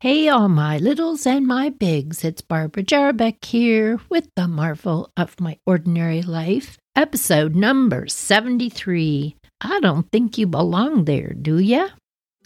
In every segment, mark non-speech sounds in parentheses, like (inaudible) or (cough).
Hey, all my littles and my bigs, it's Barbara Jarbeck here with the marvel of my ordinary life, episode number 73. I don't think you belong there, do ya?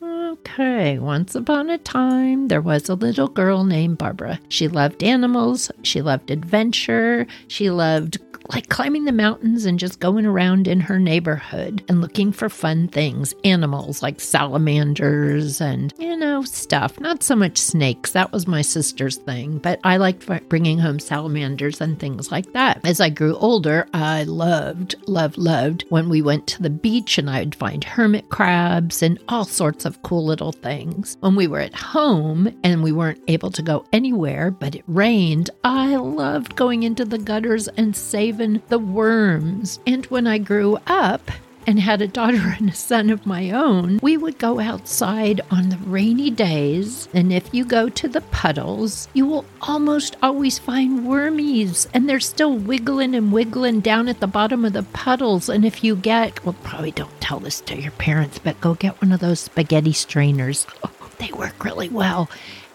Okay, once upon a time, there was a little girl named Barbara. She loved animals, she loved adventure, she loved like climbing the mountains and just going around in her neighborhood and looking for fun things, animals like salamanders and, you know, stuff. Not so much snakes. That was my sister's thing, but I liked bringing home salamanders and things like that. As I grew older, I loved, loved, loved when we went to the beach and I'd find hermit crabs and all sorts of cool little things. When we were at home and we weren't able to go anywhere, but it rained, I loved going into the gutters and saving the worms. And when I grew up, and had a daughter (laughs) and a son of my own, we would go outside on the rainy days. And if you go to the puddles, you will almost always find wormies, and they're still wiggling and wiggling down at the bottom of the puddles. And if you get, well, probably don't tell this to your parents, but go get one of those spaghetti strainers. Oh, (laughs) they work really well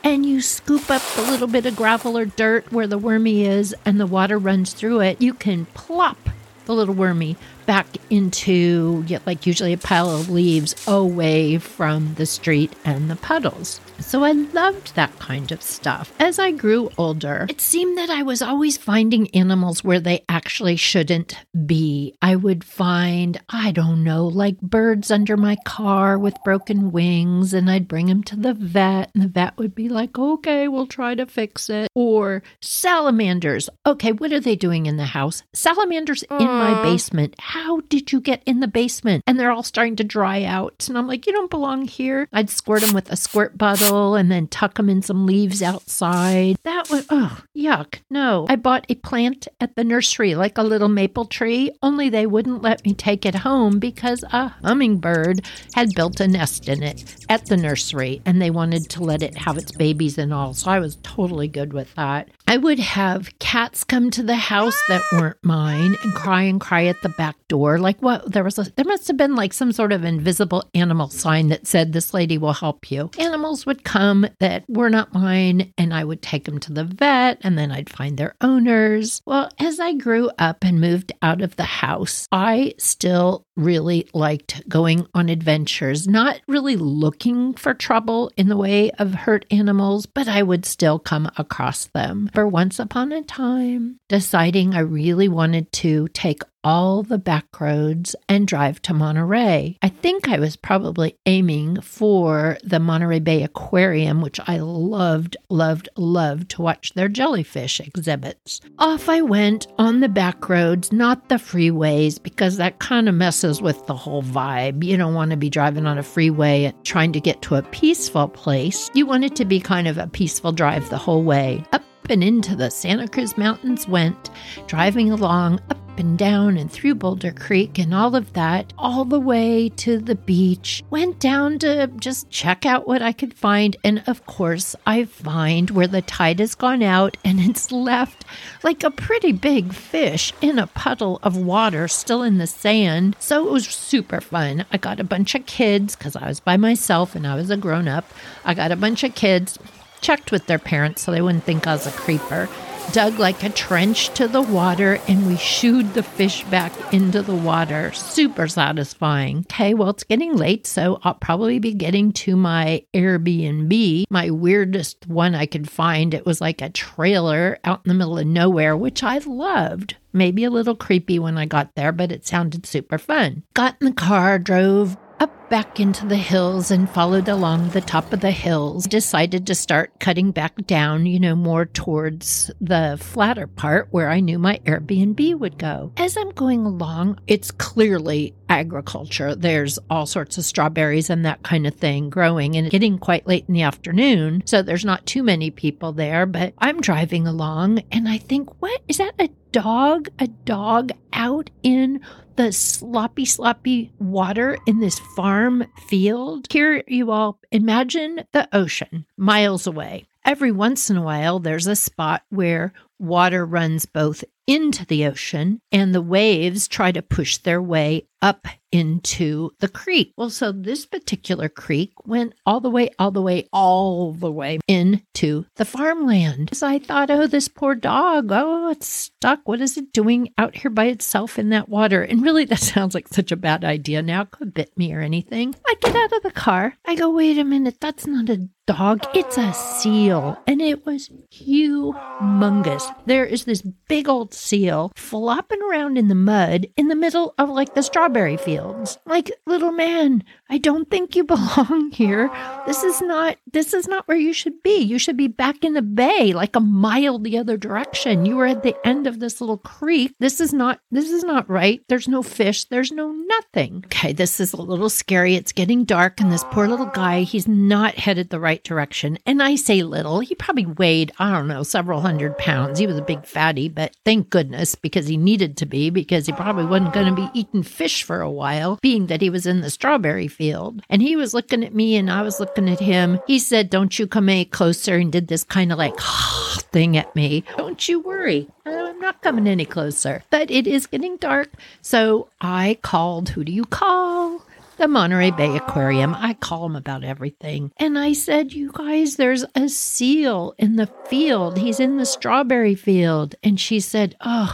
and you scoop up the little bit of gravel or dirt where the wormy is and the water runs through it, you can plop the little wormy back into like usually a pile of leaves away from the street and the puddles. So I loved that kind of stuff. As I grew older, it seemed that I was always finding animals where they actually shouldn't be. I would find, I don't know, like birds under my car with broken wings, and I'd bring them to the vet, and the vet would be like, okay, we'll try to fix it. Or salamanders. Okay, what are they doing in the house? Salamanders in my basement. How did you get in the basement? And they're all starting to dry out. And I'm like, you don't belong here. I'd squirt them with a squirt bottle and then tuck them in some leaves outside. That was, oh, yuck. No. I bought a plant at the nursery, like a little maple tree, only they wouldn't let me take it home because a hummingbird had built a nest in it at the nursery and they wanted to let it have its babies and all. So I was totally good with that. I would have cats come to the house that ah! weren't mine and cry and cry at the back door. Like what? There was a, there must have been like some sort of invisible animal sign that said this lady will help you. Animals would come that were not mine, and I would take them to the vet, and then I'd find their owners. Well, as I grew up and moved out of the house, I still really liked going on adventures, not really looking for trouble in the way of hurt animals, but I would still come across them. For once upon a time, deciding I really wanted to take all the back roads and drive to Monterey. I think I was probably aiming for the Monterey Bay Aquarium, which I loved, loved, loved to watch their jellyfish exhibits. Off I went on the back roads, not the freeways, because that kind of messes with the whole vibe. You don't want to be driving on a freeway trying to get to a peaceful place. You want it to be kind of a peaceful drive the whole way. Up and into the Santa Cruz Mountains went, driving along up and down and through Boulder Creek and all of that, all the way to the beach. Went down to just check out what I could find. And of course, I find where the tide has gone out and it's left like a pretty big fish in a puddle of water still in the sand. So it was super fun. I got a bunch of kids because I was by myself and I was a grown up. I got a bunch of kids checked with their parents so they wouldn't think I was a creeper, dug like a trench to the water, and we shooed the fish back into the water. Super satisfying. Okay, well, it's getting late, so I'll probably be getting to my Airbnb, my weirdest one I could find. It was like a trailer out in the middle of nowhere, which I loved. Maybe a little creepy when I got there, but it sounded super fun. Got in the car, drove up back into the hills and followed along the top of the hills. Decided to start cutting back down, you know, more towards the flatter part where I knew my Airbnb would go. As I'm going along, it's clearly agriculture. There's all sorts of strawberries and that kind of thing growing and getting quite late in the afternoon. So there's not too many people there, but I'm driving along and I think, what is that a dog? A dog out in the sloppy, sloppy water in this farm field. Here, you all imagine the ocean miles away. Every once in a while, there's a spot where water runs both into the ocean and the waves try to push their way up into the creek. Well, so this particular creek went all the way, all the way, all the way into the farmland. So I thought, oh, this poor dog, oh, it's stuck. What is it doing out here by itself in that water? And really, that (laughs) sounds like such a bad idea now. It could bit me or anything. I get out of the car. I go, wait a minute, that's not a dog. It's a seal. And it was humongous. There is this big old seal flopping around in the mud in the middle of like the strawberry fields. Like, little man, I don't think you (laughs) belong here. This is not this is not where you should be. You should be back in the bay, like a mile the other direction. You are at the end of this little creek. This is not this is not right. There's no fish, there's no nothing. Okay, this is a little scary. It's getting dark and this poor little guy, he's not headed the right direction. And I say little, he probably weighed, I don't know, several hundred pounds. He was a big fatty, but thank goodness because he needed to be because he probably wasn't going to be eating fish for a while, being that he was in the strawberry field. And he was looking at me and I was looking at him. He said, Don't you come any closer, and did this kind of like (sighs) thing at me. Don't you worry. I'm not coming any closer. But it is getting dark. So I called, Who do you call? the Monterey Bay Aquarium. I call them about everything. And I said, You guys, there's a seal in the field. He's in the strawberry field. And she said, Oh,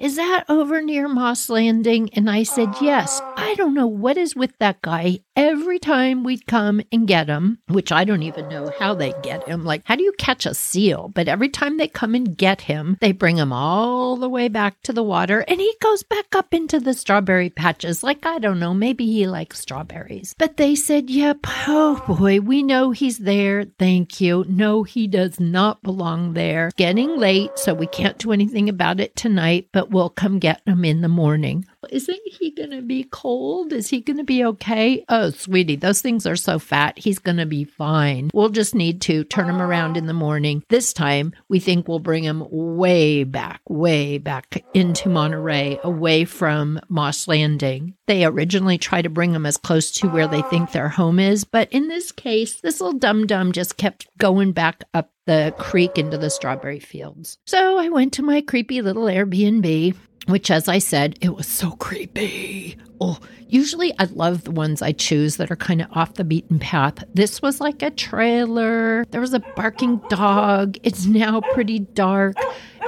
is that over near Moss Landing? And I said, Yes. I don't know what is with that guy. Every time we'd come and get him, which I don't even know how they get him. Like, how do you catch a seal? But every time they come and get him, they bring him all the way back to the water and he goes back up into the strawberry patches. Like, I don't know, maybe he likes strawberries. But they said, Yep, oh boy, we know he's there. Thank you. No, he does not belong there. Getting late, so we can't do anything about it tonight, but we'll come get him in the morning. Isn't he going to be cold? Is he going to be okay? Oh, sweetie, those things are so fat. He's going to be fine. We'll just need to turn him around in the morning. This time, we think we'll bring him way back, way back into Monterey, away from Moss Landing. They originally try to bring him as close to where they think their home is, but in this case, this little dum dum just kept going back up the creek into the strawberry fields. So I went to my creepy little Airbnb, which, as I said, it was so creepy. Oh, usually I love the ones I choose that are kind of off the beaten path. This was like a trailer. There was a barking dog. It's now pretty dark.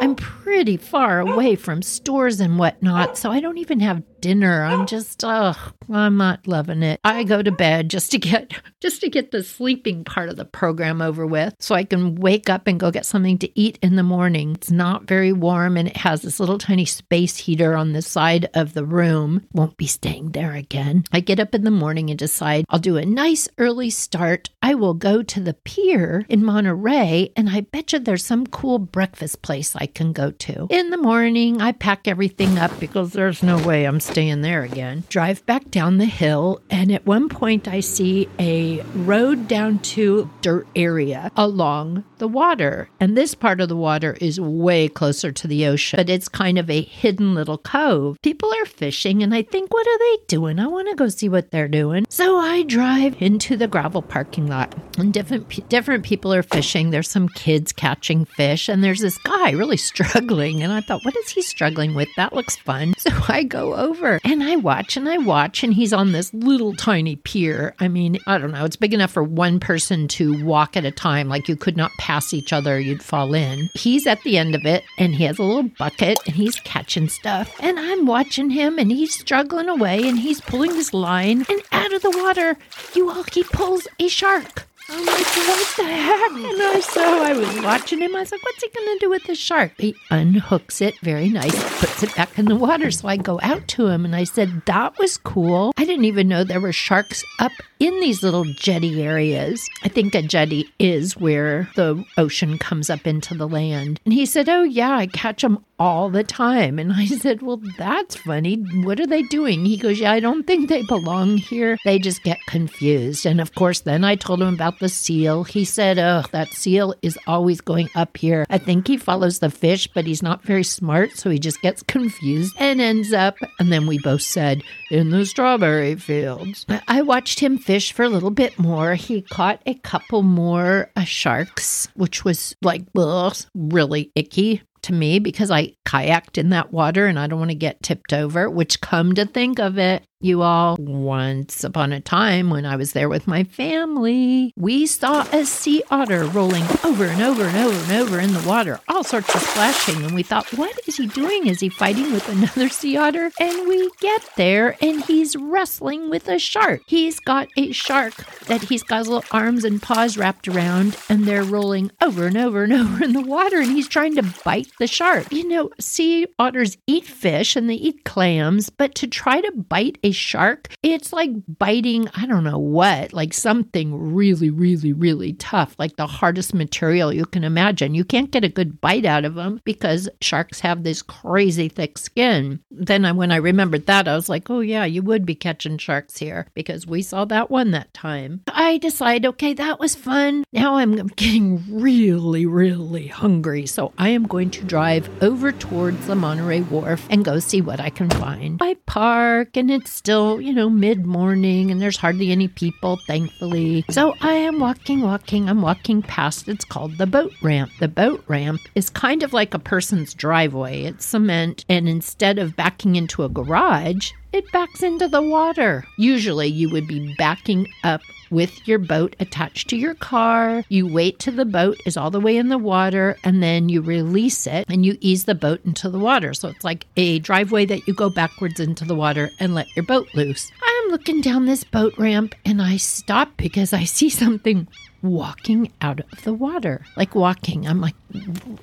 I'm pretty far away from stores and whatnot, so I don't even have dinner. I'm just, ugh, I'm not loving it. I go to bed just to get (laughs) just to get the sleeping part of the program over with, so I can wake up and go get something to eat in the morning. It's not very warm, and it has this little tiny space heater on the side of the room. Won't be staying there again. I get up in the morning and decide I'll do a nice early start. I will go to the pier in Monterey, and I bet you there's some cool breakfast place I can go to. In the morning, I pack everything up because there's no way I'm staying there again. Drive back down the hill, and at one point, I see a road down to dirt area along the water. And this part of the water is way closer to the ocean, but it's kind of a hidden little cove. People are fishing, and I think, what are they doing? I want to go see what they're doing. So I drive into the gravel parking lot, and different different people are fishing. There's some kids catching fish, and there's this guy really (laughs) struggling. And I thought, what is he struggling with? That looks fun. (laughs) So I go over and I watch and I watch, and he's on this little tiny pier. I mean, I don't know, it's big enough for one person to walk at a time. Like you could not pass each other, you'd fall in. He's at the end of it and he has a little bucket and he's catching stuff. And I'm watching him and he's struggling away and he's pulling his line. And out of the water, you all, he pulls a shark. I'm like, what the heck? And I so I was watching him. I was like, what's he gonna do with the shark? He unhooks it very nice, puts it back in the water. So I go out to him and I said, that was cool. I didn't even know there were sharks up in these little jetty areas. I think a jetty is where the ocean comes up into the land. And he said, Oh, yeah, I catch them all the time. And I said, Well, that's funny. What are they doing? He goes, Yeah, I don't think they belong here. They just get confused. And of course, then I told him about the seal. He said, Oh, that seal is always going up here. I think he follows the fish, but he's not very smart. So he just gets confused and ends up. And then we both said, In the strawberry fields. I watched him fish for a little bit more. He caught a couple more uh, sharks, which was like, ugh, really icky to me because I kayaked in that water and I don't want to get tipped over, which come to think of it, You all, once upon a time when I was there with my family, we saw a sea otter rolling over and over and over and over in the water, all sorts of splashing. And we thought, what is he doing? Is he fighting with (laughs) another sea otter? And we get there and he's wrestling with a shark. He's got a shark that he's got his little arms and paws wrapped around, and they're rolling over and over and (laughs) over in the water. And he's trying to bite the shark. You know, sea otters eat fish and they eat clams, but to try to bite a shark, it's like biting, I don't know what, like something really, really, really tough, like the hardest material you can imagine. You can't get a good bite out of them because sharks have this crazy thick skin. Then I, when I remembered that, I was like, oh, yeah, you would be catching sharks here because we saw that one that time. I decide, okay, that was fun. Now I'm getting really, really hungry. So I am going to drive over towards the Monterey Wharf and go see what I can find. I park and it's still, you know, mid morning and there's hardly any people, thankfully. So I am walking, walking, I'm walking past, it's called the boat ramp. The boat ramp is kind of like a person's driveway, it's cement, and instead of backing into a garage, it backs into the water. Usually, you would be backing up with your boat attached to your car. You wait till the boat is all the way in the water and then you release it and you ease the boat into the water. So it's like a driveway that you go backwards into the water and let your boat loose. I'm looking down this boat ramp and I stop because I see something walking out of the water, like walking. I'm like,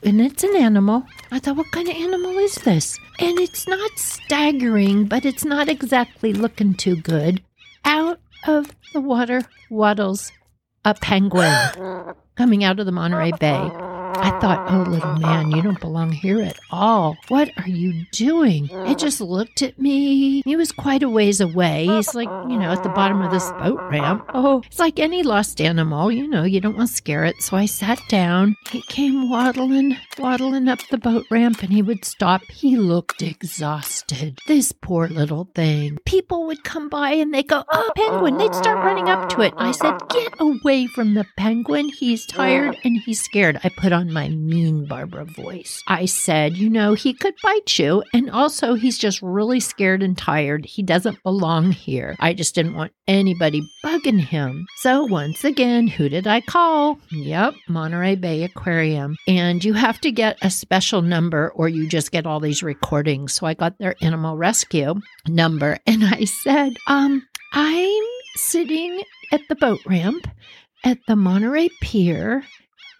and it's an animal. I thought, what kind of animal is this? And it's not staggering, but it's not exactly looking too good. Out of the water waddles a penguin coming out of the Monterey Bay. I thought, oh, little man, you don't belong here at all. What are you doing? It just looked at me. He was quite a ways away. He's like, you know, at the bottom of this boat ramp. Oh, it's like any lost animal, you know, you don't want to scare it. So I sat down. He came waddling, waddling up the boat ramp, and he would stop. He looked exhausted. This poor little thing. People would come by and they go, oh, penguin. They'd start running up to it. I said, get away from the penguin. He's tired and he's scared. I put on on my mean Barbara voice. I said, You know, he could bite you. And also, he's just really scared and tired. He doesn't belong here. I just didn't want anybody bugging him. So, once again, who did I call? Yep, Monterey Bay Aquarium. And you have to get a special number or you just get all these recordings. So, I got their animal rescue number and I said, Um, I'm sitting at the boat ramp at the Monterey Pier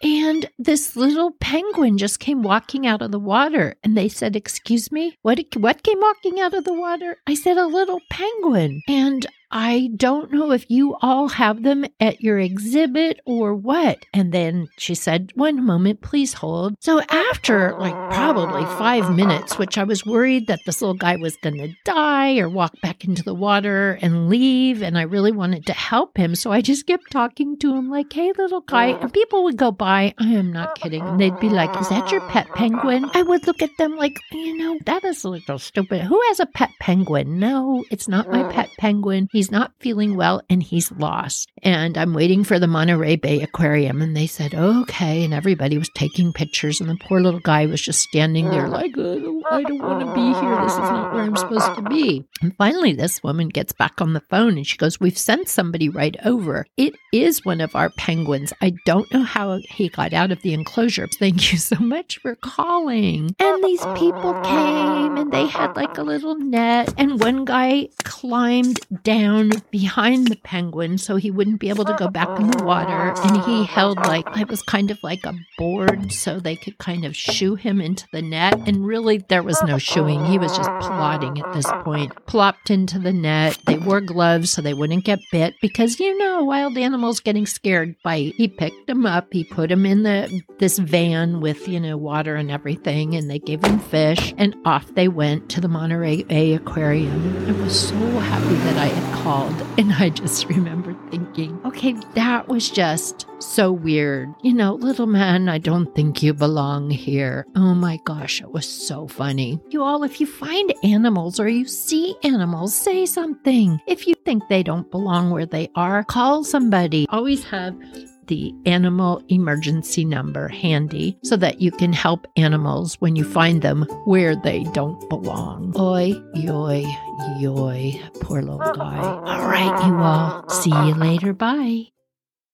and this little penguin just came walking out of the water. And they said, Excuse me, what, what came walking out of the water? I said, A little penguin. And I don't know if you all have them at your exhibit or what. And then she said, One moment, please hold. So, after like probably five minutes, which I was worried that this little guy was going to die or walk back into the water and leave, and I really wanted to help him. So, I just kept talking to him, like, Hey, little guy. And people would go by. I am not kidding. And they'd be like, Is that your pet penguin? I would look at them like, You know, that is a little stupid. Who has a pet penguin? No, it's not my pet penguin. He's not feeling well and he's lost. And I'm waiting for the Monterey Bay Aquarium. And they said, okay. And everybody was taking pictures. And the poor little guy was just standing there like, oh, I don't want to be here. This is not where I'm supposed to be. And finally, this woman gets back on the phone and she goes, We've sent somebody right over. It is one of our penguins. I don't know how he got out of the enclosure. (laughs) Thank you so much for calling. And these people came and they had like a little net. And one guy climbed down behind the penguin so he wouldn't be able to go back in the water. And he held like, it was kind of like a board so they could kind of shoo him into the net. And really, there was no shooing. He was just plodding at this point. Plopped into the net. They wore gloves so they wouldn't get bit because, you know, wild animals getting scared bite. He picked him up. He put him in the this van with, you know, water and everything. And they gave him fish. And off they went to the Monterey Bay Aquarium. I was so happy that I had called and I just remember thinking, okay, that was just so weird. You know, little man, I don't think you belong here. Oh my gosh, it was so funny. You all, if you find animals or you see animals, say something. If you think they don't belong where they are, call somebody. Always have the animal emergency number handy so that you can help animals when you find them where they don't belong. Oi, yoy, yoy. Poor little guy. All right, you all. See you later. Bye.